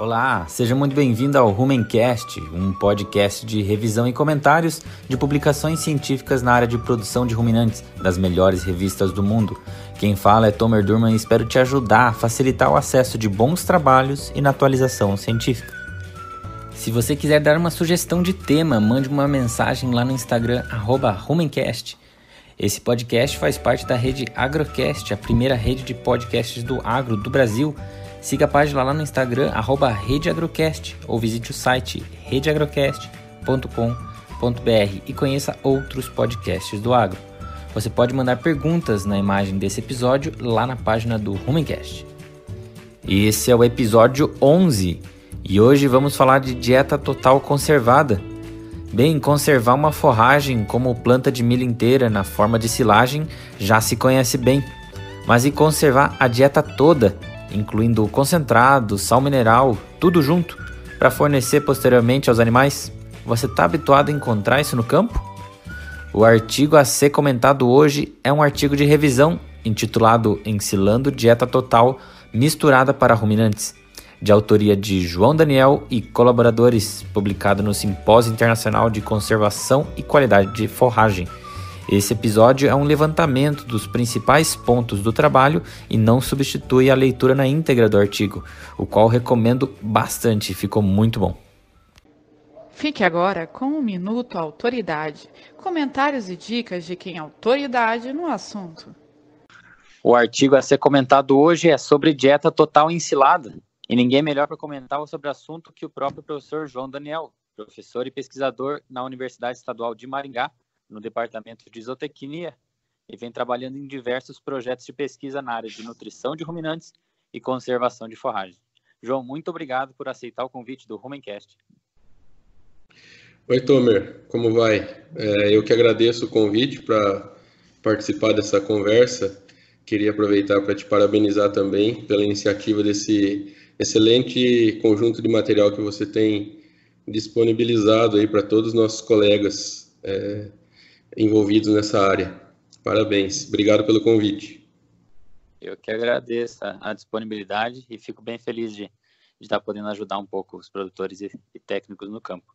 Olá, seja muito bem-vindo ao Rumencast, um podcast de revisão e comentários de publicações científicas na área de produção de ruminantes das melhores revistas do mundo. Quem fala é Tomer Durman e espero te ajudar a facilitar o acesso de bons trabalhos e na atualização científica. Se você quiser dar uma sugestão de tema, mande uma mensagem lá no Instagram, Rumencast. Esse podcast faz parte da rede Agrocast, a primeira rede de podcasts do agro do Brasil Siga a página lá no Instagram, RedeAgrocast, ou visite o site redeagrocast.com.br e conheça outros podcasts do agro. Você pode mandar perguntas na imagem desse episódio lá na página do Rumencast. Esse é o episódio 11 e hoje vamos falar de dieta total conservada. Bem, conservar uma forragem como planta de milho inteira na forma de silagem já se conhece bem, mas e conservar a dieta toda incluindo concentrado, sal mineral, tudo junto, para fornecer posteriormente aos animais? Você está habituado a encontrar isso no campo? O artigo a ser comentado hoje é um artigo de revisão intitulado Ensilando Dieta Total Misturada para Ruminantes, de autoria de João Daniel e colaboradores, publicado no Simpósio Internacional de Conservação e Qualidade de Forragem, esse episódio é um levantamento dos principais pontos do trabalho e não substitui a leitura na íntegra do artigo, o qual recomendo bastante, ficou muito bom. Fique agora com um minuto autoridade, comentários e dicas de quem é autoridade no assunto. O artigo a ser comentado hoje é sobre dieta total ensilada. E ninguém melhor para comentar sobre o assunto que o próprio professor João Daniel, professor e pesquisador na Universidade Estadual de Maringá, no departamento de zootecnia e vem trabalhando em diversos projetos de pesquisa na área de nutrição de ruminantes e conservação de forragem. João, muito obrigado por aceitar o convite do Rumencast. Oi, Tomer, como vai? É, eu que agradeço o convite para participar dessa conversa. Queria aproveitar para te parabenizar também pela iniciativa desse excelente conjunto de material que você tem disponibilizado aí para todos os nossos colegas. É, envolvidos nessa área. Parabéns, obrigado pelo convite. Eu que agradeço a, disponibilidade e fico bem feliz de, de estar podendo ajudar um pouco os produtores e, e técnicos no campo.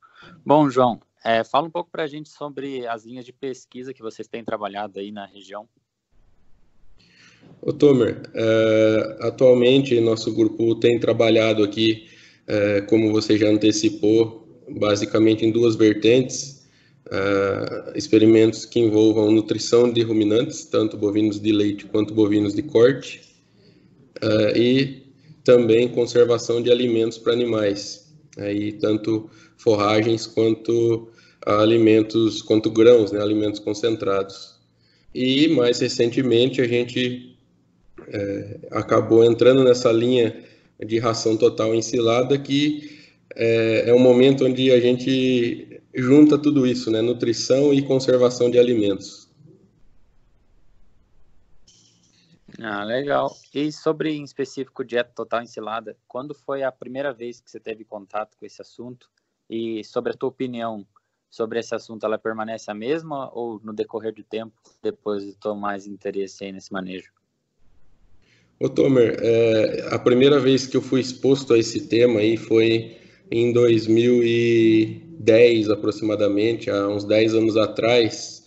Bom, João, é, fala um pouco para a gente sobre as linhas de pesquisa que vocês têm trabalhado aí na região. Ô Tomer, é, atualmente nosso grupo tem trabalhado aqui, é, como você já antecipou, basicamente em duas vertentes uh, experimentos que envolvam nutrição de ruminantes, tanto bovinos de leite quanto bovinos de corte, uh, e também conservação de alimentos para animais, aí tanto forragens quanto alimentos, quanto grãos, né, alimentos concentrados. E mais recentemente a gente é, acabou entrando nessa linha de ração total ensilada que é, é um momento onde a gente junta tudo isso, né? Nutrição e conservação de alimentos. Ah, legal. E sobre, em específico, dieta total ensilada, quando foi a primeira vez que você teve contato com esse assunto? E sobre a tua opinião sobre esse assunto, ela permanece a mesma ou no decorrer do tempo depositou mais interesse aí nesse manejo? Ô Tomer, é, a primeira vez que eu fui exposto a esse tema aí foi em 2010 aproximadamente, há uns 10 anos atrás,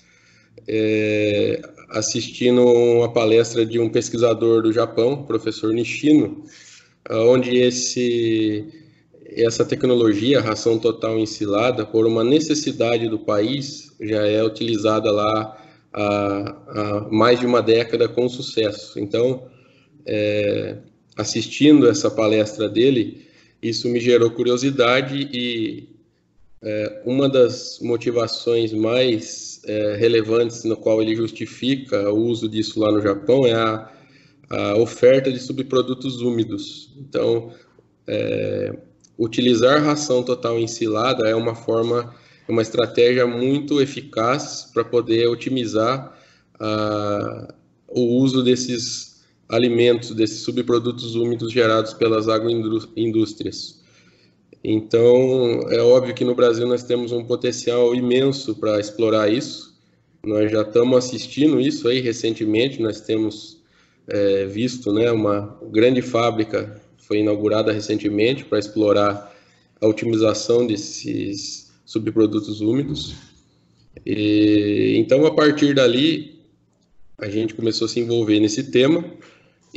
é, assistindo uma palestra de um pesquisador do Japão, professor Nishino, onde esse essa tecnologia, ração total ensilada, por uma necessidade do país, já é utilizada lá há, há mais de uma década com sucesso. Então, é, assistindo essa palestra dele, isso me gerou curiosidade e é, uma das motivações mais é, relevantes no qual ele justifica o uso disso lá no Japão é a, a oferta de subprodutos úmidos. Então, é, utilizar ração total ensilada é uma forma, é uma estratégia muito eficaz para poder otimizar a, o uso desses alimentos, desses subprodutos úmidos gerados pelas agroindústrias. Então, é óbvio que no Brasil nós temos um potencial imenso para explorar isso. Nós já estamos assistindo isso aí recentemente, nós temos é, visto né, uma grande fábrica foi inaugurada recentemente para explorar a otimização desses subprodutos úmidos. E, então, a partir dali, a gente começou a se envolver nesse tema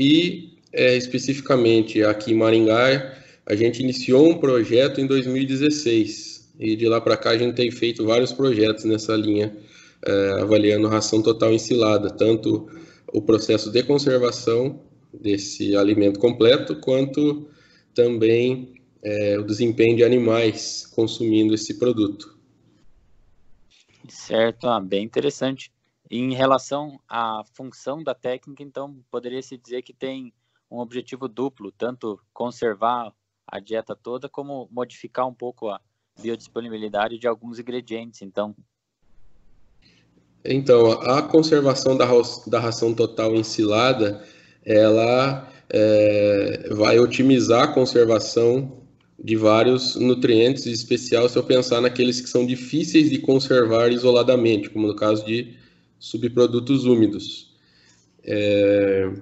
e, é, especificamente aqui em Maringá, a gente iniciou um projeto em 2016 e de lá para cá a gente tem feito vários projetos nessa linha, é, avaliando ração total ensilada, tanto o processo de conservação desse alimento completo, quanto também é, o desempenho de animais consumindo esse produto. Certo, ah, bem interessante. Em relação à função da técnica, então, poderia se dizer que tem um objetivo duplo, tanto conservar a dieta toda, como modificar um pouco a biodisponibilidade de alguns ingredientes, então. Então, a conservação da, da ração total ensilada, ela é, vai otimizar a conservação de vários nutrientes, em especial se eu pensar naqueles que são difíceis de conservar isoladamente, como no caso de subprodutos úmidos. É,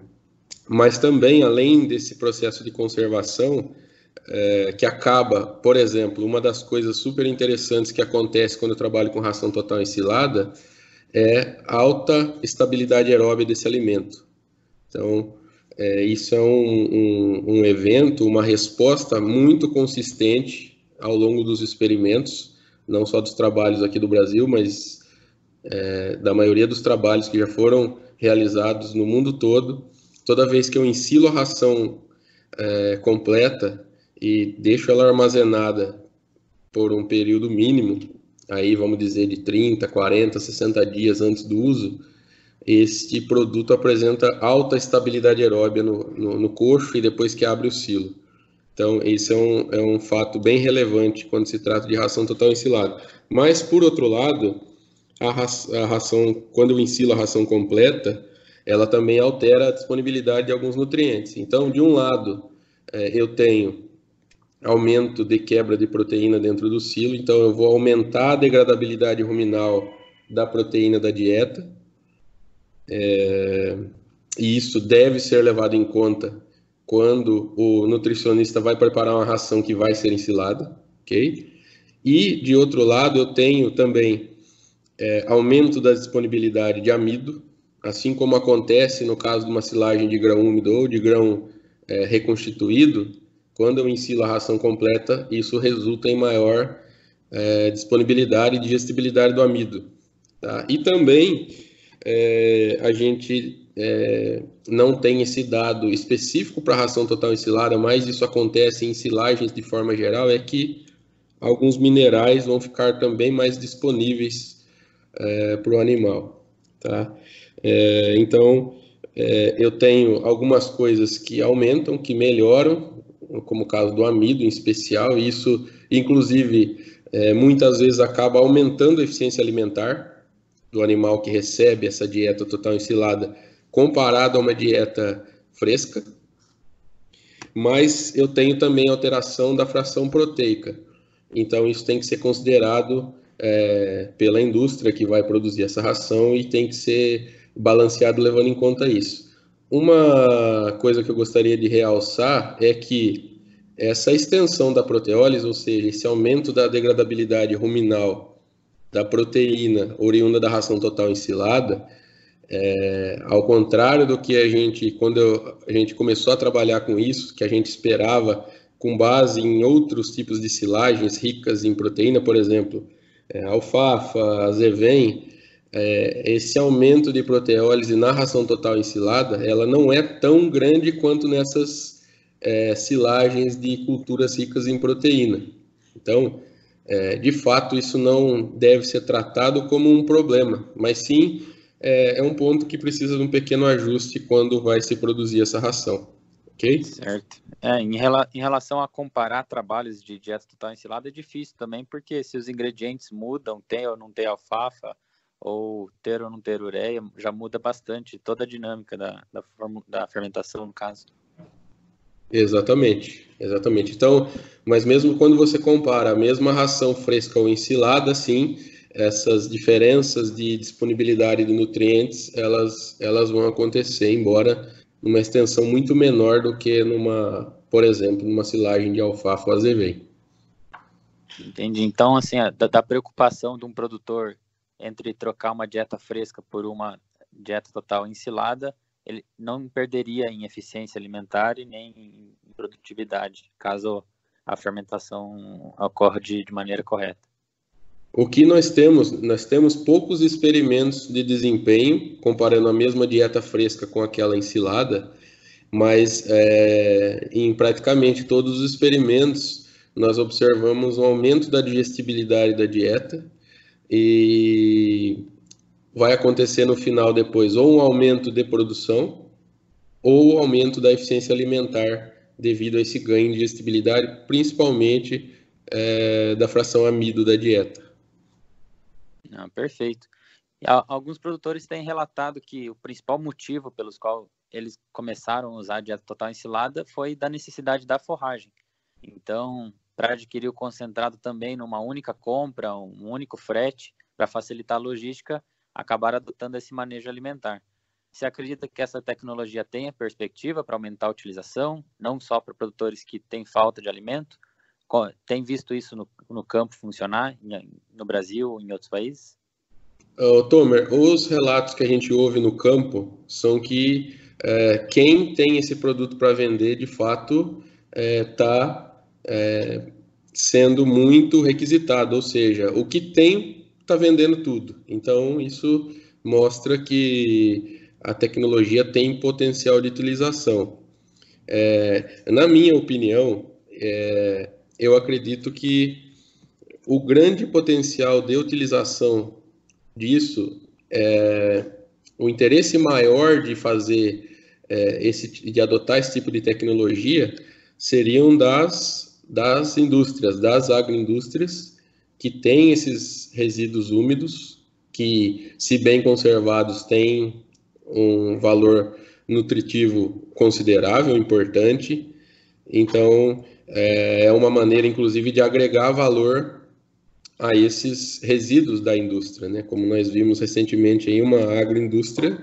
mas também, além desse processo de conservação, é, que acaba, por exemplo, uma das coisas super interessantes que acontece quando eu trabalho com ração total ensilada é alta estabilidade aeróbica desse alimento. Então, é, isso é um, um, um, evento, uma resposta muito consistente ao longo dos experimentos, não só dos trabalhos aqui do Brasil, mas é, da maioria dos trabalhos que já foram realizados no mundo todo. Toda vez que eu ensilo a ração é, completa e deixo ela armazenada por um período mínimo, aí vamos dizer de 30, 40, 60 dias antes do uso, este produto apresenta alta estabilidade aeróbia no, no, no, coxo e depois que abre o silo. Então, esse é um, é um fato bem relevante quando se trata de ração total ensilada. Mas, por outro lado, a, a ração, quando eu ensilo a ração completa, ela também altera a disponibilidade de alguns nutrientes. Então, de um lado, é, eu tenho aumento de quebra de proteína dentro do silo, então eu vou aumentar a degradabilidade ruminal da proteína da dieta, é, e isso deve ser levado em conta quando o nutricionista vai preparar uma ração que vai ser ensilada, ok? E, de outro lado, eu tenho também é, aumento da disponibilidade de amido, assim como acontece no caso de uma silagem de grão úmido ou de grão é, reconstituído, quando eu ensilo a ração completa, isso resulta em maior é, disponibilidade e digestibilidade do amido. Tá? E também é, a gente é, não tem esse dado específico para a ração total ensilada, mas isso acontece em silagens de forma geral, é que alguns minerais vão ficar também mais disponíveis é, para o animal. Tá? É, então, é, eu tenho algumas coisas que aumentam, que melhoram, como o caso do amido em especial, e isso, inclusive, é, muitas vezes acaba aumentando a eficiência alimentar, do animal que recebe essa dieta total ensilada comparado a uma dieta fresca. Mas eu tenho também alteração da fração proteica. Então isso tem que ser considerado é, pela indústria que vai produzir essa ração e tem que ser balanceado levando em conta isso. Uma coisa que eu gostaria de realçar é que essa extensão da proteólise, ou seja, esse aumento da degradabilidade ruminal da proteína oriunda da ração total ensilada, é, ao contrário do que a gente, quando eu, a gente começou a trabalhar com isso, que a gente esperava com base em outros tipos de silagens ricas em proteína, por exemplo, é, alfafa, azevém, é, esse aumento de proteólise na ração total ensilada, ela não é tão grande quanto nessas é, silagens de culturas ricas em proteína. Então, é, de fato, isso não deve ser tratado como um problema, mas sim é, é, um ponto que precisa de um pequeno ajuste quando vai se produzir essa ração. Ok? Certo. É, em, rela em, relação a comparar trabalhos de dieta total ensilada, é difícil também, porque se os ingredientes mudam, tem ou não tem alfafa, ou ter ou não ter ureia, já muda bastante toda a dinâmica da, da, da fermentação, no caso. Exatamente, exatamente. Então, mas mesmo quando você compara a mesma ração fresca ou ensilada, sim, essas diferenças de disponibilidade de nutrientes, elas, elas vão acontecer, embora numa extensão muito menor do que numa por exemplo, numa silagem de alfafa ou azevém. Entendi. Então, assim, da, da, preocupação de um produtor entre trocar uma dieta fresca por uma dieta total ensilada, ele não perderia em eficiência alimentar e nem em produtividade, caso a fermentação ocorra de, de maneira correta. O que nós temos? Nós temos poucos experimentos de desempenho, comparando a mesma dieta fresca com aquela ensilada, mas é, em praticamente todos os experimentos nós observamos um aumento da digestibilidade da dieta e vai acontecer no final depois ou um aumento de produção ou um aumento da eficiência alimentar devido a esse ganho de digestibilidade, principalmente é, da fração amido da dieta. Não, perfeito. Alguns produtores têm relatado que o principal motivo pelos qual eles começaram a usar a dieta total ensilada foi da necessidade da forragem. Então, para adquirir o concentrado também numa única compra, um único frete, para facilitar a logística, acabaram adotando esse manejo alimentar. Você acredita que essa tecnologia tenha perspectiva para aumentar a utilização, não só para produtores que têm falta de alimento? Tem visto isso no, no campo funcionar no Brasil ou em outros países? Uh, Tomer, os relatos que a gente ouve no campo são que é, quem tem esse produto para vender, de fato, está é, é, sendo muito requisitado, ou seja, o que tem está vendendo tudo. Então, isso mostra que a tecnologia tem potencial de utilização. É, na minha opinião, é, eu acredito que o grande potencial de utilização disso, é, o interesse maior de fazer é, esse, de adotar esse tipo de tecnologia seriam das, das indústrias, das agroindústrias que têm esses resíduos úmidos, que, se bem conservados, têm um valor nutritivo considerável, importante. Então, é, é uma maneira, inclusive, de agregar valor a esses resíduos da indústria, né? Como nós vimos recentemente em uma agroindústria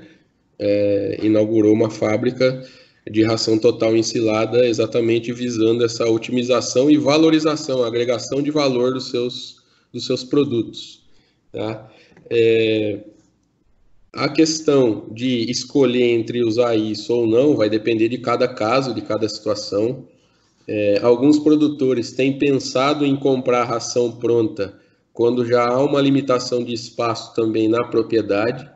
é, inaugurou uma fábrica de ração total ensilada, exatamente visando essa otimização e valorização, agregação de valor dos seus, dos seus produtos. Tá? É, a questão de escolher entre usar isso ou não vai depender de cada caso, de cada situação. É, alguns produtores têm pensado em comprar ração pronta quando já há uma limitação de espaço também na propriedade,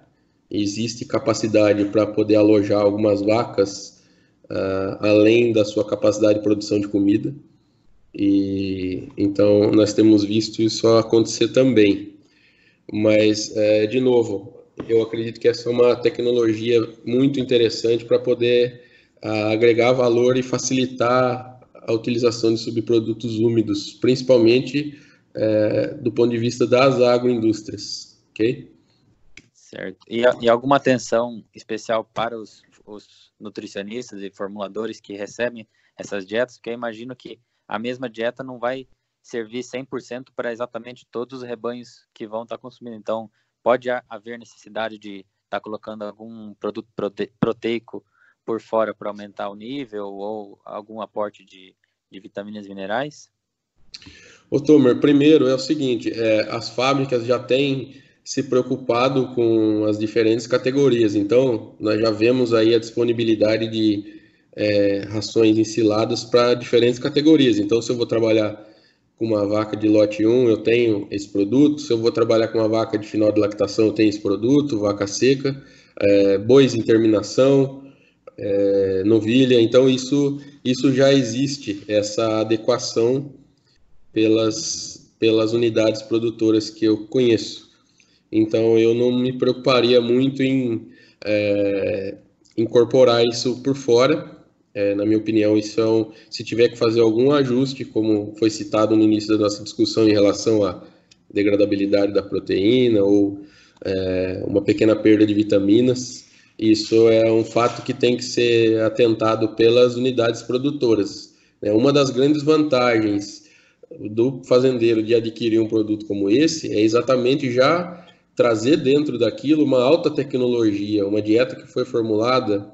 existe capacidade para poder alojar algumas vacas uh, além da sua capacidade de produção de comida. E então nós temos visto isso acontecer também. Mas, é, de novo, eu acredito que essa é uma tecnologia muito interessante para poder uh, agregar valor e facilitar a utilização de subprodutos úmidos, principalmente é, do ponto de vista das agroindústrias, ok? Certo. E, e alguma atenção especial para os, os, nutricionistas e formuladores que recebem essas dietas? Porque eu imagino que a mesma dieta não vai servir 100% para exatamente todos os rebanhos que vão estar consumindo. Então, pode haver necessidade de estar tá colocando algum produto prote proteico por fora para aumentar o nível ou algum aporte de, de vitaminas minerais? Ô, Tomer, primeiro é o seguinte, é, as fábricas já têm se preocupado com as diferentes categorias, então nós já vemos aí a disponibilidade de é, rações ensiladas para diferentes categorias. Então, se eu vou trabalhar com uma vaca de lote 1, eu tenho esse produto. Se eu vou trabalhar com uma vaca de final de lactação, eu tenho esse produto, vaca seca, é, bois em terminação, é, novilha. Então, isso, isso já existe, essa adequação pelas, pelas unidades produtoras que eu conheço. Então, eu não me preocuparia muito em é, incorporar isso por fora. É, na minha opinião, isso é um, se tiver que fazer algum ajuste, como foi citado no início da nossa discussão em relação à degradabilidade da proteína ou é, uma pequena perda de vitaminas, isso é um fato que tem que ser atentado pelas unidades produtoras. É uma das grandes vantagens do fazendeiro de adquirir um produto como esse é exatamente já trazer dentro daquilo uma alta tecnologia, uma dieta que foi formulada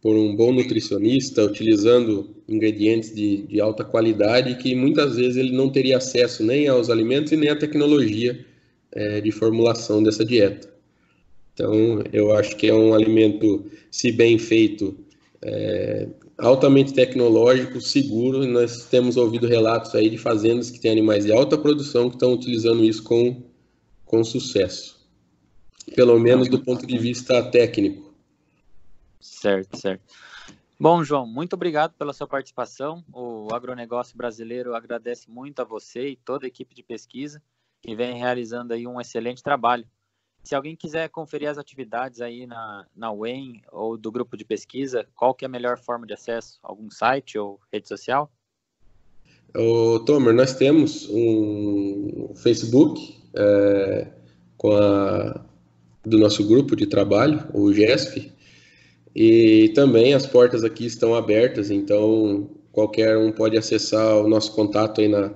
por um bom nutricionista, utilizando ingredientes de, de alta qualidade, que muitas vezes ele não teria acesso nem aos alimentos e nem à tecnologia é, de formulação dessa dieta. Então, eu acho que é um alimento, se bem feito, é, altamente tecnológico, seguro. Nós temos ouvido relatos aí de fazendas que têm animais de alta produção que estão utilizando isso com, com sucesso, pelo menos do ponto de vista técnico. Certo, certo. Bom, João, muito obrigado pela sua participação. O agronegócio brasileiro agradece muito a você e toda a equipe de pesquisa que vem realizando aí um excelente trabalho. Se alguém quiser conferir as atividades aí na, na UEM ou do grupo de pesquisa, qual que é a melhor forma de acesso? Algum site ou rede social? O Tomer, nós temos um Facebook é, com a, do nosso grupo de trabalho, o GESP, e também as portas aqui estão abertas, então qualquer um pode acessar o nosso contato aí na,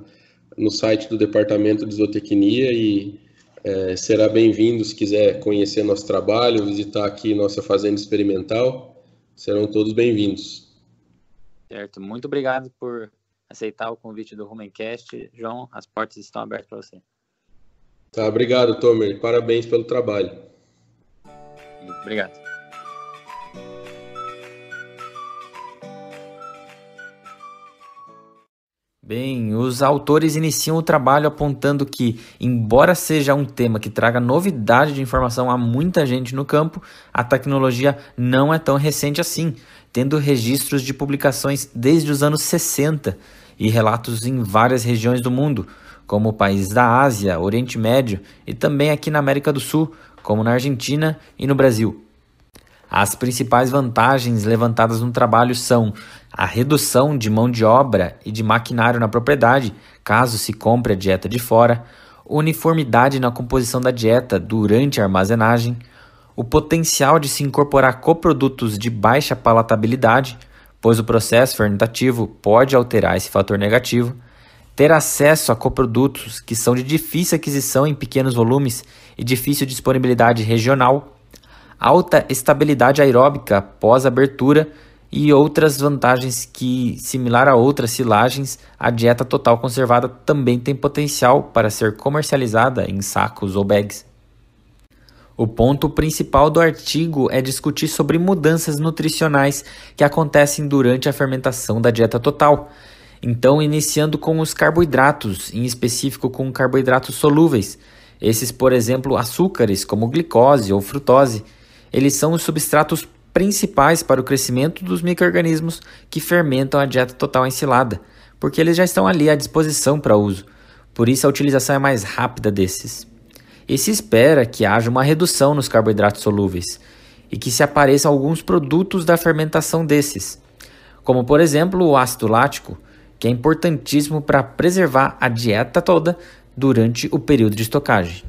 no site do Departamento de Zootecnia e é, será bem-vindo se quiser conhecer nosso trabalho, visitar aqui nossa fazenda experimental, serão todos bem-vindos. Certo, muito obrigado por aceitar o convite do Rumencast. João, as portas estão abertas para você. Tá, obrigado, Tomer. Parabéns pelo trabalho. Obrigado. Bem, os autores iniciam o trabalho apontando que, embora seja um tema que traga novidade de informação a muita gente no campo, a tecnologia não é tão recente assim, tendo registros de publicações desde os anos 60 e relatos em várias regiões do mundo, como países da Ásia, Oriente Médio e também aqui na América do Sul, como na Argentina e no Brasil. As principais vantagens levantadas no trabalho são a redução de mão de obra e de maquinário na propriedade, caso se compre a dieta de fora, uniformidade na composição da dieta durante a armazenagem, o potencial de se incorporar coprodutos de baixa palatabilidade, pois o processo fermentativo pode alterar esse fator negativo, ter acesso a coprodutos que são de difícil aquisição em pequenos volumes e difícil disponibilidade regional alta estabilidade aeróbica pós abertura e outras vantagens que, similar a outras silagens, a dieta total conservada também tem potencial para ser comercializada em sacos ou bags. O ponto principal do artigo é discutir sobre mudanças nutricionais que acontecem durante a fermentação da dieta total. Então, iniciando com os carboidratos, em específico com carboidratos solúveis. Esses, por exemplo, açúcares como glicose ou frutose, eles são os substratos principais para o crescimento dos microrganismos que fermentam a dieta total ensilada, porque eles já estão ali à disposição para uso. Por isso a utilização é mais rápida desses. E se espera que haja uma redução nos carboidratos solúveis e que se apareçam alguns produtos da fermentação desses, como por exemplo o ácido lático, que é importantíssimo para preservar a dieta toda durante o período de estocagem.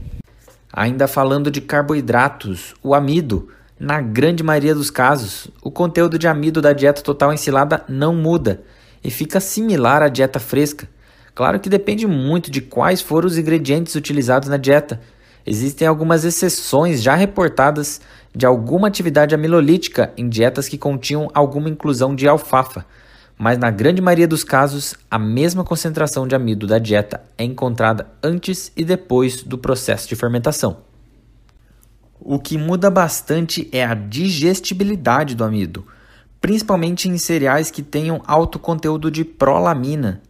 Ainda falando de carboidratos, o amido na grande maioria dos casos, o conteúdo de amido da dieta total ensilada não muda e fica similar à dieta fresca. Claro que depende muito de quais foram os ingredientes utilizados na dieta. Existem algumas exceções já reportadas de alguma atividade amilolítica em dietas que continham alguma inclusão de alfafa, mas na grande maioria dos casos, a mesma concentração de amido da dieta é encontrada antes e depois do processo de fermentação. O que muda bastante é a digestibilidade do amido, principalmente em cereais que tenham alto conteúdo de prolamina.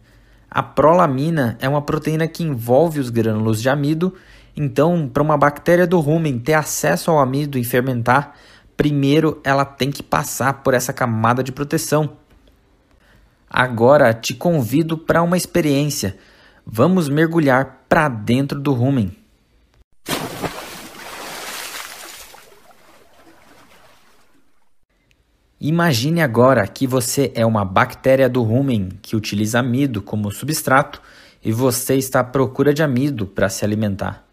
A prolamina é uma proteína que envolve os grânulos de amido, então, para uma bactéria do rumen ter acesso ao amido e fermentar, primeiro ela tem que passar por essa camada de proteção. Agora te convido para uma experiência. Vamos mergulhar para dentro do rumen. Imagine agora que você é uma bactéria do rumen que utiliza amido como substrato e você está à procura de amido para se alimentar.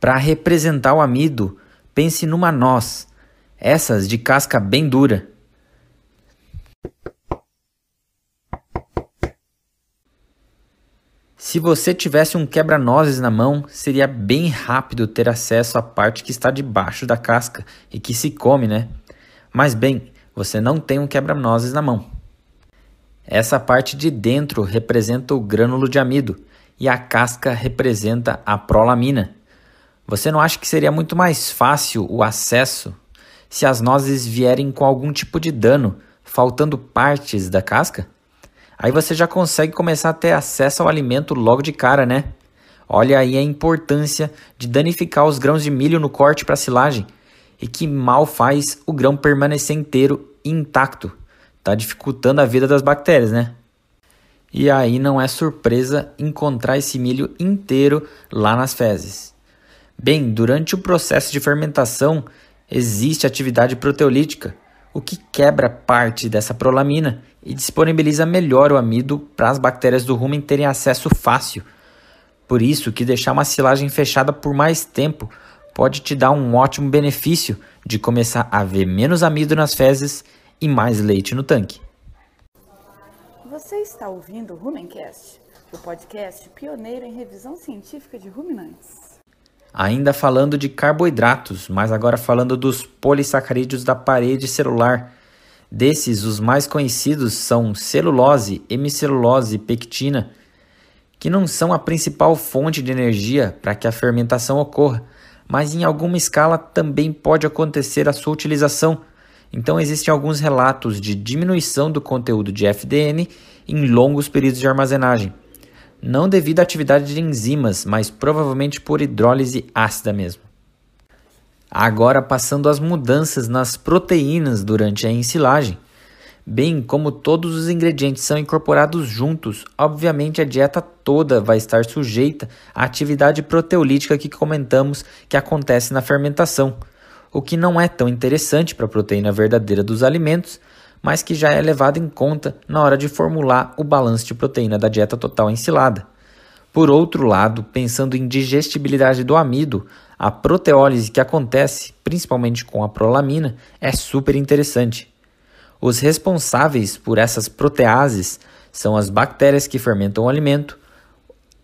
Para representar o amido, pense numa noz, essas de casca bem dura. Se você tivesse um quebra-nozes na mão, seria bem rápido ter acesso à parte que está debaixo da casca e que se come, né? Mas bem, você não tem um quebra-nozes na mão. Essa parte de dentro representa o grânulo de amido e a casca representa a prolamina. Você não acha que seria muito mais fácil o acesso se as nozes vierem com algum tipo de dano, faltando partes da casca? Aí você já consegue começar a ter acesso ao alimento logo de cara, né? Olha aí a importância de danificar os grãos de milho no corte para silagem e que mal faz o grão permanecer inteiro e intacto. Tá dificultando a vida das bactérias, né? E aí não é surpresa encontrar esse milho inteiro lá nas fezes. Bem, durante o processo de fermentação existe atividade proteolítica, o que quebra parte dessa prolamina e disponibiliza melhor o amido para as bactérias do rumen terem acesso fácil. Por isso que deixar uma silagem fechada por mais tempo pode te dar um ótimo benefício de começar a ver menos amido nas fezes e mais leite no tanque. Você está ouvindo o Rumencast, o podcast pioneiro em revisão científica de ruminantes. Ainda falando de carboidratos, mas agora falando dos polissacarídeos da parede celular. Desses, os mais conhecidos são celulose, hemicelulose e pectina, que não são a principal fonte de energia para que a fermentação ocorra, mas em alguma escala também pode acontecer a sua utilização então existem alguns relatos de diminuição do conteúdo de FDN em longos períodos de armazenagem, não devido à atividade de enzimas, mas provavelmente por hidrólise ácida mesmo. Agora passando às mudanças nas proteínas durante a ensilagem. Bem como todos os ingredientes são incorporados juntos, obviamente a dieta toda vai estar sujeita à atividade proteolítica que comentamos que acontece na fermentação o que não é tão interessante para a proteína verdadeira dos alimentos, mas que já é levado em conta na hora de formular o balanço de proteína da dieta total ensilada. Por outro lado, pensando em digestibilidade do amido, a proteólise que acontece, principalmente com a prolamina, é super interessante. Os responsáveis por essas proteases são as bactérias que fermentam o alimento,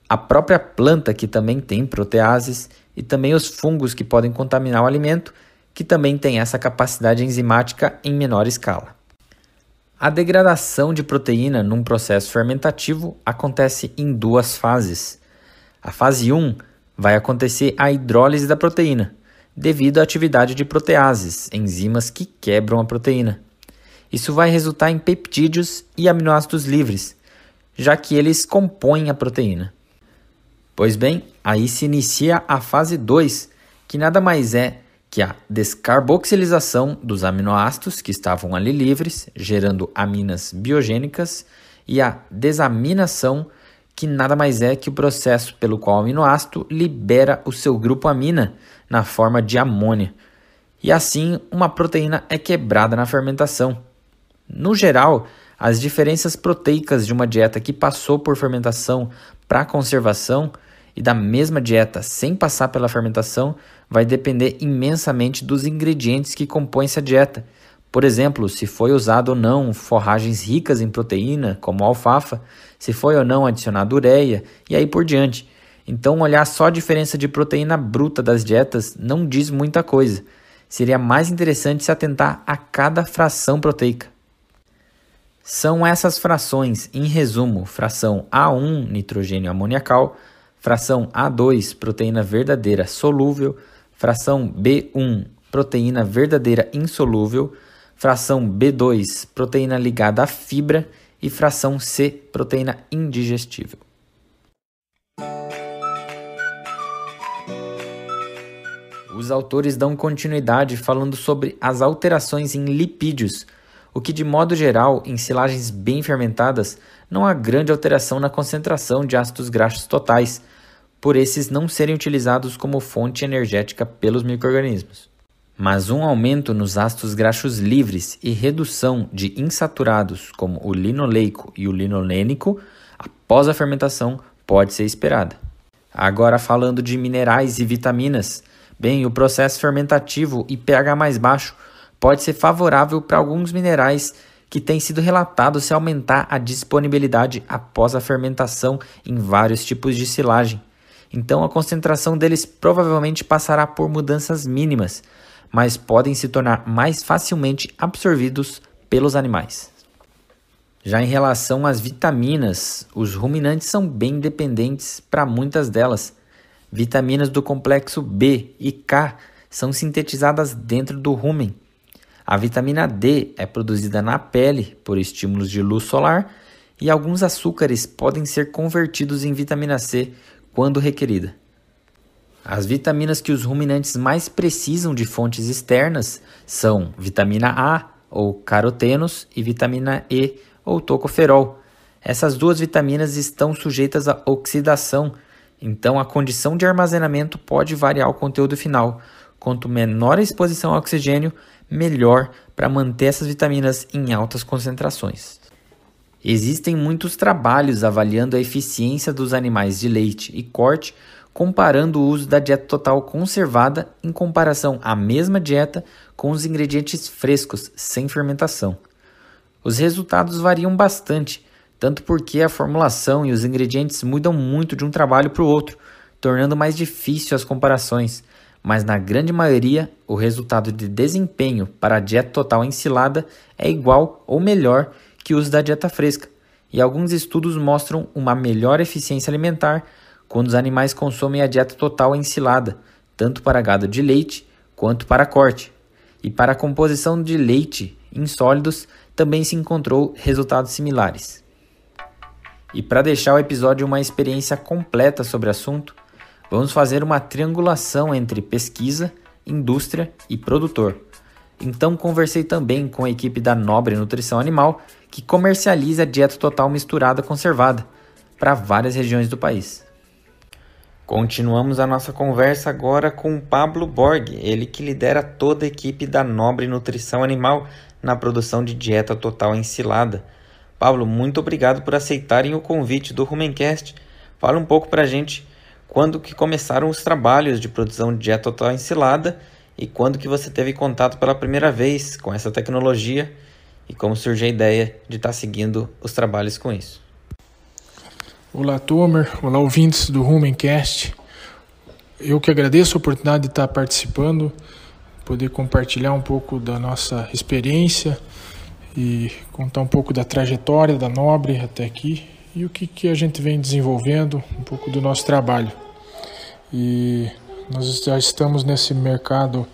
a própria planta que também tem proteases e também os fungos que podem contaminar o alimento que também tem essa capacidade enzimática em menor escala. A degradação de proteína num processo fermentativo acontece em duas fases. A fase 1 vai acontecer a hidrólise da proteína, devido à atividade de proteases, enzimas que quebram a proteína. Isso vai resultar em peptídeos e aminoácidos livres, já que eles compõem a proteína. Pois bem, aí se inicia a fase 2, que nada mais é que a descarboxilização dos aminoácidos que estavam ali livres, gerando aminas biogênicas, e a desaminação, que nada mais é que o processo pelo qual o aminoácido libera o seu grupo amina na forma de amônia. E assim, uma proteína é quebrada na fermentação. No geral, as diferenças proteicas de uma dieta que passou por fermentação para conservação e da mesma dieta sem passar pela fermentação vai depender imensamente dos ingredientes que compõem essa dieta. Por exemplo, se foi usado ou não forragens ricas em proteína, como alfafa, se foi ou não adicionado ureia e aí por diante. Então, olhar só a diferença de proteína bruta das dietas não diz muita coisa. Seria mais interessante se atentar a cada fração proteica. São essas frações, em resumo, fração A1 nitrogênio amoniacal, fração A2, proteína verdadeira solúvel, fração B1, proteína verdadeira insolúvel, fração B2, proteína ligada à fibra e fração C, proteína indigestível. Os autores dão continuidade falando sobre as alterações em lipídios, o que, de modo geral, em silagens bem fermentadas, não há grande alteração na concentração de ácidos graxos totais, por esses não serem utilizados como fonte energética pelos microrganismos. Mas um aumento nos ácidos graxos livres e redução de insaturados, como o linoleico e o linolênico, após a fermentação, pode ser esperada. Agora falando de minerais e vitaminas, bem, o processo fermentativo e pH mais baixo pode ser favorável para alguns minerais que tem sido relatado se aumentar a disponibilidade após a fermentação em vários tipos de silagem. Então a concentração deles provavelmente passará por mudanças mínimas, mas podem se tornar mais facilmente absorvidos pelos animais. Já em relação às vitaminas, os ruminantes são bem dependentes para muitas delas. Vitaminas do complexo B e K são sintetizadas dentro do rumen. A vitamina D é produzida na pele por estímulos de luz solar e alguns açúcares podem ser convertidos em vitamina C quando requerida. As vitaminas que os ruminantes mais precisam de fontes externas são vitamina A ou carotenos e vitamina E ou tocoferol. Essas duas vitaminas estão sujeitas à oxidação, então a condição de armazenamento pode variar o conteúdo final. Quanto menor a exposição ao oxigênio, melhor para manter essas vitaminas em altas concentrações. Existem muitos trabalhos avaliando a eficiência dos animais de leite e corte, comparando o uso da dieta total conservada em comparação à mesma dieta com os ingredientes frescos, sem fermentação. Os resultados variam bastante, tanto porque a formulação e os ingredientes mudam muito de um trabalho para o outro, tornando mais difícil as comparações, mas na grande maioria o resultado de desempenho para a dieta total ensilada é igual ou melhor que o uso da dieta fresca, e alguns estudos mostram uma melhor eficiência alimentar quando os animais consomem a dieta total ensilada, tanto para gado de leite quanto para corte. E para a composição de leite em sólidos, também se encontrou resultados similares. E para deixar o episódio uma experiência completa sobre o assunto, vamos fazer uma triangulação entre pesquisa, indústria e produtor. Então conversei também com a equipe da Nobre Nutrição Animal, que comercializa a dieta total misturada conservada para várias regiões do país. Continuamos a nossa conversa agora com Pablo Borg, ele que lidera toda a equipe da Nobre Nutrição Animal na produção de dieta total ensilada. Pablo, muito obrigado por aceitarem o convite do Rumencast. Fala um pouco para a gente quando que começaram os trabalhos de produção de dieta total ensilada e quando que você teve contato pela primeira vez com essa tecnologia e como surgiu a ideia de estar tá seguindo os trabalhos com isso. Olá, Tomer. Olá, ouvintes do Rumencast. Eu que agradeço a oportunidade de estar participando poder compartilhar um pouco da nossa experiência e contar um pouco da trajetória da Nobre até aqui e o que, que a gente vem desenvolvendo, um pouco do nosso trabalho. E nós já estamos nesse mercado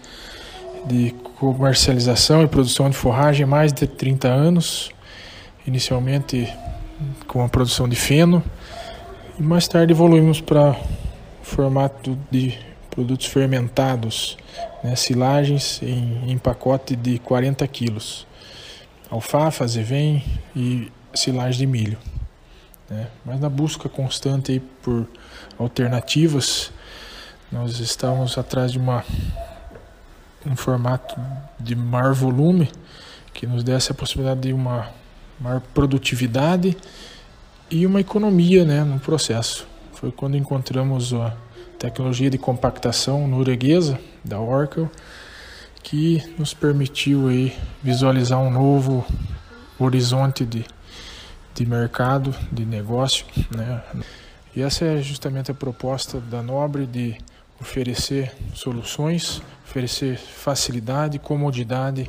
de comercialização e produção de forragem há mais de 30 anos, inicialmente com a produção de feno, e mais tarde evoluímos para formato de produtos fermentados, né, silagens em, em pacote de 40 quilos, alfafa, azevém e silagem de milho. Né. Mas na busca constante por alternativas, nós estávamos atrás de uma, um formato de maior volume que nos desse a possibilidade de uma maior produtividade e uma economia né, no processo. Foi quando encontramos a tecnologia de compactação norueguesa da Oracle que nos permitiu aí visualizar um novo horizonte de, de mercado, de negócio, né? E essa é justamente a proposta da Nobre de oferecer soluções, oferecer facilidade, comodidade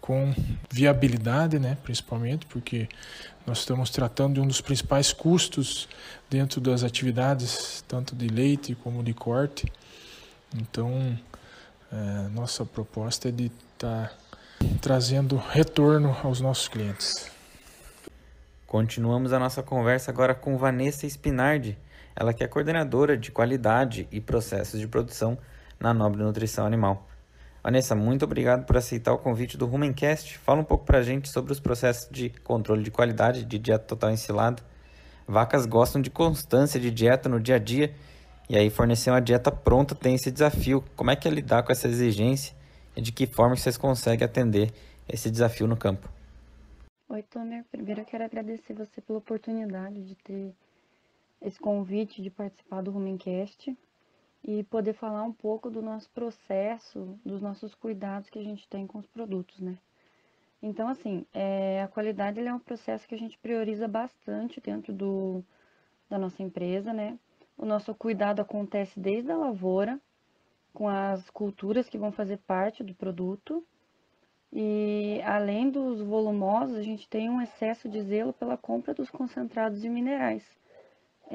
com viabilidade, né, principalmente, porque nós estamos tratando de um dos principais custos dentro das atividades, tanto de leite como de corte. Então, é, nossa proposta é de estar tá trazendo retorno aos nossos clientes. Continuamos a nossa conversa agora com Vanessa Spinardi, ela que é coordenadora de qualidade e processos de produção na Nobre Nutrição Animal. Vanessa, muito obrigado por aceitar o convite do Rumencast. Fala um pouco para a gente sobre os processos de controle de qualidade de dieta total ensilada. Vacas gostam de constância de dieta no dia a dia e aí fornecer uma dieta pronta tem esse desafio. Como é que é lidar com essa exigência e de que forma vocês conseguem atender esse desafio no campo? Oi, Tomer. Primeiro eu quero agradecer você pela oportunidade de ter esse convite de participar do Rumencast e poder falar um pouco do nosso processo, dos nossos cuidados que a gente tem com os produtos, né? Então, assim, é, a qualidade é um processo que a gente prioriza bastante dentro do, da nossa empresa, né? O nosso cuidado acontece desde a lavoura, com as culturas que vão fazer parte do produto. E além dos volumosos, a gente tem um excesso de zelo pela compra dos concentrados de minerais,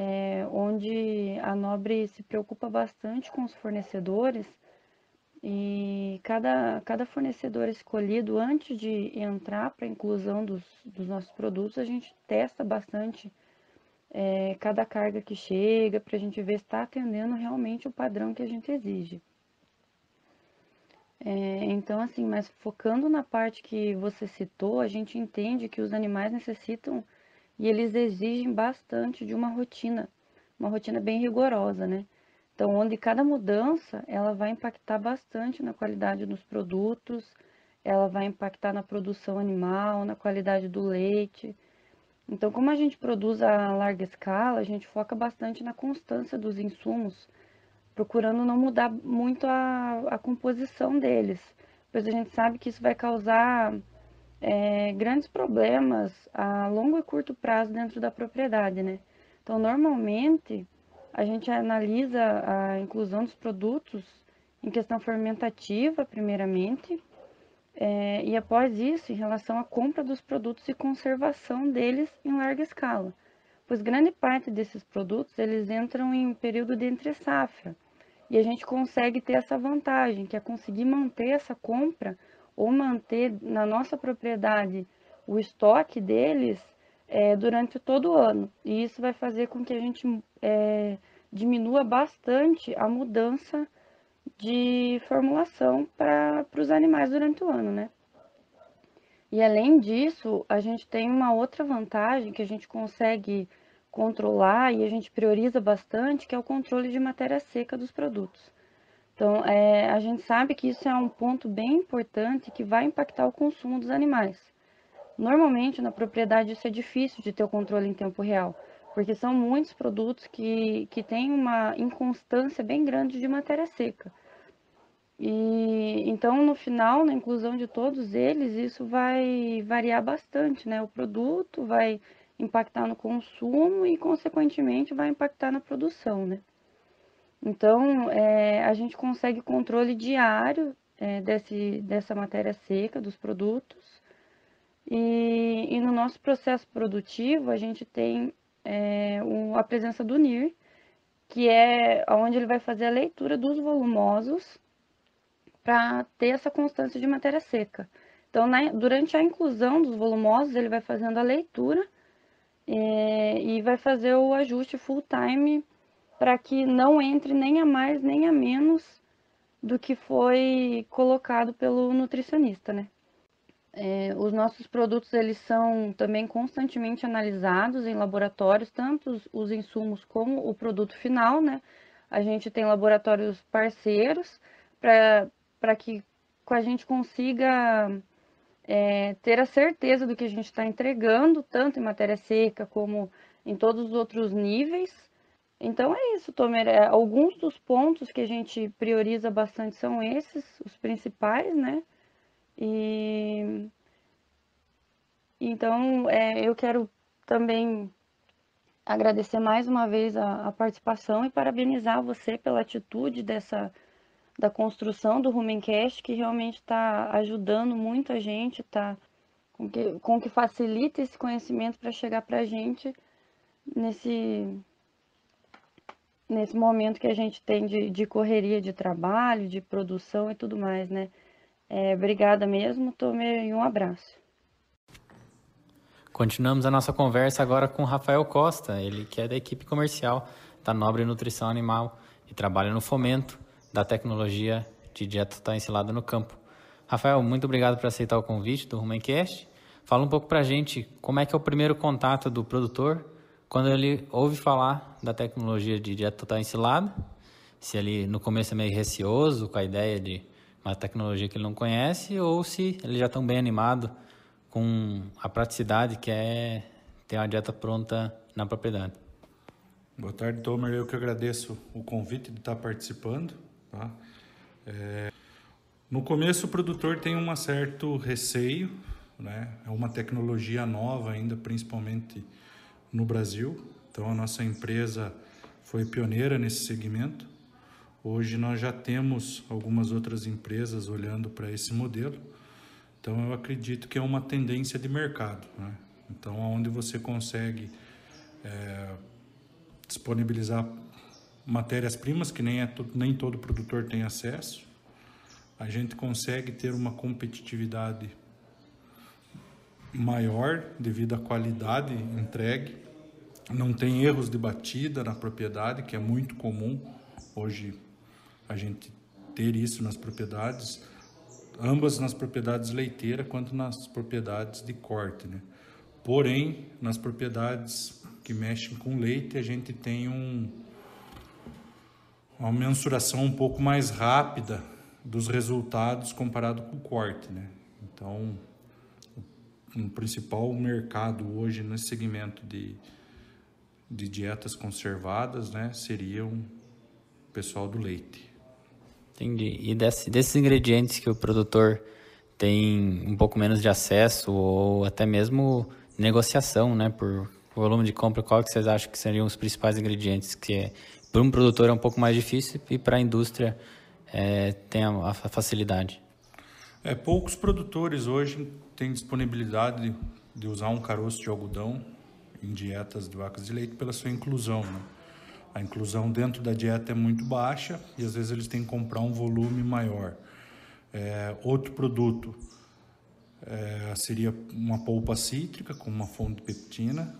é, onde a Nobre se preocupa bastante com os fornecedores e cada, cada fornecedor escolhido antes de entrar para a inclusão dos, dos nossos produtos, a gente testa bastante é, cada carga que chega para a gente ver se está atendendo realmente o padrão que a gente exige. É, então, assim, mas focando na parte que você citou, a gente entende que os animais necessitam e eles exigem bastante de uma rotina, uma rotina bem rigorosa, né? Então, onde cada mudança, ela vai impactar bastante na qualidade dos produtos, ela vai impactar na produção animal, na qualidade do leite. Então, como a gente produz a larga escala, a gente foca bastante na constância dos insumos, procurando não mudar muito a, a composição deles, pois a gente sabe que isso vai causar é, grandes problemas a longo e curto prazo dentro da propriedade, né? Então, normalmente, a gente analisa a inclusão dos produtos em questão fermentativa, primeiramente, é, e após isso, em relação à compra dos produtos e conservação deles em larga escala, pois grande parte desses produtos, eles entram em período de entre-safra, e a gente consegue ter essa vantagem, que é conseguir manter essa compra ou manter na nossa propriedade o estoque deles é, durante todo o ano. E isso vai fazer com que a gente é, diminua bastante a mudança de formulação para os animais durante o ano, né? E além disso, a gente tem uma outra vantagem que a gente consegue controlar e a gente prioriza bastante, que é o controle de matéria seca dos produtos. Então, é, a gente sabe que isso é um ponto bem importante que vai impactar o consumo dos animais. Normalmente, na propriedade, isso é difícil de ter o controle em tempo real, porque são muitos produtos que, que têm uma inconstância bem grande de matéria seca. E então, no final, na inclusão de todos eles, isso vai variar bastante, né? O produto vai impactar no consumo e, consequentemente, vai impactar na produção, né? Então, é, a gente consegue controle diário é, desse, dessa matéria seca dos produtos e, e, no nosso processo produtivo a gente tem é, um, a presença do NIR, que é onde ele vai fazer a leitura dos volumosos para ter essa constância de matéria seca. Então, na, durante a inclusão dos volumosos, ele vai fazendo a leitura e vai fazer o ajuste full time para que não entre nem a mais nem a menos do que foi colocado pelo nutricionista, né? É, os nossos produtos eles são também constantemente analisados em laboratórios, tanto os, os insumos como o produto final, né? A gente tem laboratórios parceiros para que a gente consiga é, ter a certeza do que a gente está entregando, tanto em matéria seca como em todos os outros níveis. Então é isso, Tomer. É, alguns dos pontos que a gente prioriza bastante são esses, os principais, né? E então é, eu quero também agradecer mais uma vez a, a participação e parabenizar você pela atitude dessa da construção do Rumencast, que realmente está ajudando muito a gente, tá? Com que, com que facilita esse conhecimento para chegar para a gente nesse, nesse momento que a gente tem de, de correria de trabalho, de produção e tudo mais, né? É, obrigada mesmo, Tomer, e um abraço. Continuamos a nossa conversa agora com Rafael Costa, ele que é da equipe comercial da Nobre Nutrição Animal e trabalha no fomento da tecnologia de dieta total ensilada no campo. Rafael, muito obrigado por aceitar o convite do Rumencast. Fala um pouco para a gente como é que é o primeiro contato do produtor quando ele ouve falar da tecnologia de dieta total ensilada, se ele no começo é meio receoso com a ideia de uma tecnologia que ele não conhece ou se ele já está bem animado com a praticidade que é ter uma dieta pronta na propriedade. Boa tarde, Tomer. Eu que agradeço o convite de estar participando. Tá? É, no começo, o produtor tem um certo receio né? É uma tecnologia nova ainda, principalmente no Brasil. Então a nossa empresa foi pioneira nesse segmento. Hoje nós já temos algumas outras empresas olhando para esse modelo. Então eu acredito que é uma tendência de mercado. Né? Então onde você consegue é, disponibilizar matérias-primas que nem, é, nem todo produtor tem acesso, a gente consegue ter uma competitividade maior devido à qualidade entregue. Não tem erros de batida na propriedade, que é muito comum hoje a gente ter isso nas propriedades, ambas nas propriedades leiteiras quanto nas propriedades de corte, né? Porém, nas propriedades que mexem com leite, a gente tem um, uma mensuração um pouco mais rápida dos resultados comparado com o corte, né? Então, o principal mercado hoje nesse segmento de, de dietas conservadas, né, seria o pessoal do leite. Entendi. E desse, desses ingredientes que o produtor tem um pouco menos de acesso ou até mesmo negociação, né, por volume de compra, qual que vocês acham que seriam os principais ingredientes que é, para um produtor é um pouco mais difícil e para a indústria é, tem a, a, facilidade? É, poucos produtores hoje têm disponibilidade de usar um caroço de algodão em dietas de vacas de leite pela sua inclusão. Né? A inclusão dentro da dieta é muito baixa e às vezes eles têm que comprar um volume maior. É, outro produto é, seria uma polpa cítrica com uma fonte de peptina,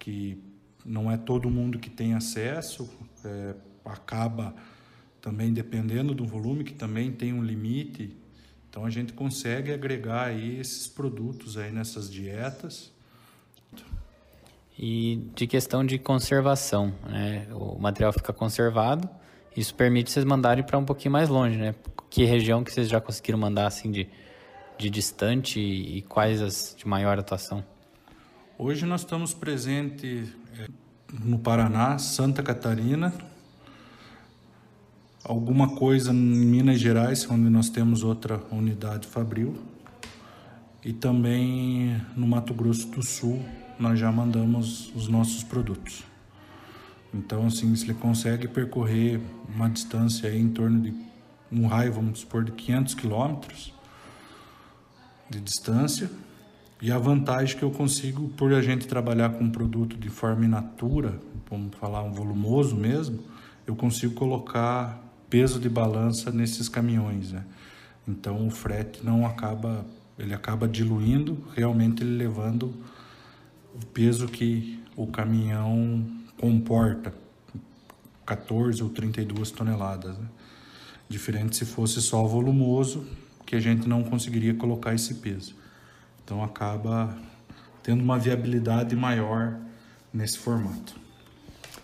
que não é todo mundo que tem acesso, é, acaba também dependendo do volume, que também tem um limite. Então a gente consegue agregar aí esses produtos aí nessas dietas e de questão de conservação, né? O material fica conservado, isso permite vocês mandarem para um pouquinho mais longe, né? Que região que vocês já conseguiram mandar assim de, de distante e, quais as de maior atuação? Hoje nós estamos presentes é, no Paraná, Santa Catarina, alguma coisa em Minas Gerais, onde nós temos outra unidade fabril, e também no Mato Grosso do Sul, nós já mandamos os nossos produtos. Então, assim, se ele consegue percorrer uma distância em torno de um raio, vamos supor, de 500 quilômetros de distância, e a vantagem que eu consigo, por a gente trabalhar com um produto de forma in natura, vamos falar um volumoso mesmo, eu consigo colocar peso de balança nesses caminhões, né? Então o frete não acaba, ele acaba diluindo, realmente ele levando o peso que o caminhão comporta, 14 ou 32 toneladas. Né? Diferente se fosse só volumoso, que a gente não conseguiria colocar esse peso. Então acaba tendo uma viabilidade maior nesse formato.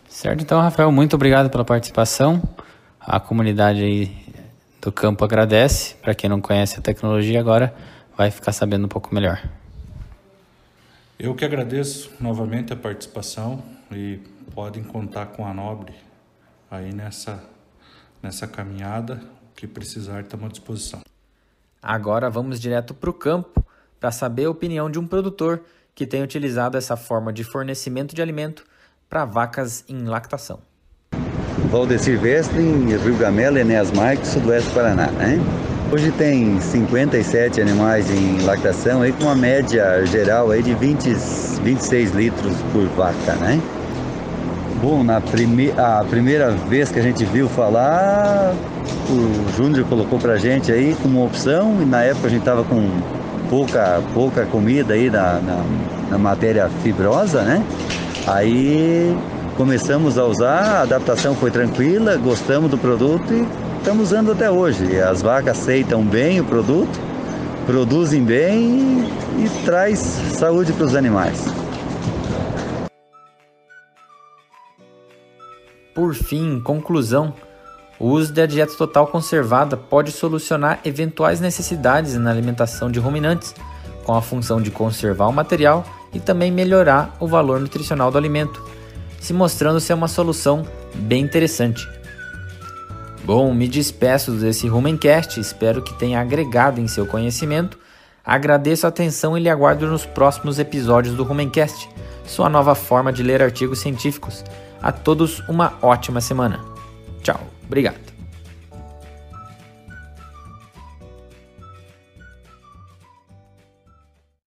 Certo, então Rafael, muito obrigado pela participação. A comunidade aí do campo agradece. Para quem não conhece a tecnologia agora, vai ficar sabendo um pouco melhor. Eu que agradeço novamente a participação e podem contar com a Nobre aí nessa, nessa caminhada. que precisar, estamos à disposição. Agora vamos direto para o campo para saber a opinião de um produtor que tem utilizado essa forma de fornecimento de alimento para vacas em lactação. Valdecir Westling, Rio Gamela, Enéas Marques, Sudoeste do Paraná, né? Hoje tem 57 animais em lactação, aí com uma média geral aí de 20, 26 litros por vaca, né? Bom, na prime a primeira vez que a gente viu falar, o Júnior colocou pra gente aí como opção, e na época a gente tava com pouca, pouca comida aí na, na, na matéria fibrosa, né? Aí começamos a usar, a adaptação foi tranquila, gostamos do produto e estamos usando até hoje. As vacas aceitam bem o produto, produzem bem e, traz saúde para os animais. Por fim, conclusão, o uso da dieta total conservada pode solucionar eventuais necessidades na alimentação de ruminantes, com a função de conservar o material e também melhorar o valor nutricional do alimento, se mostrando ser uma solução bem interessante. Bom, me despeço desse Rumencast, espero que tenha agregado em seu conhecimento. Agradeço a atenção e lhe aguardo nos próximos episódios do Rumencast, sua nova forma de ler artigos científicos. A todos uma ótima semana. Tchau, obrigado.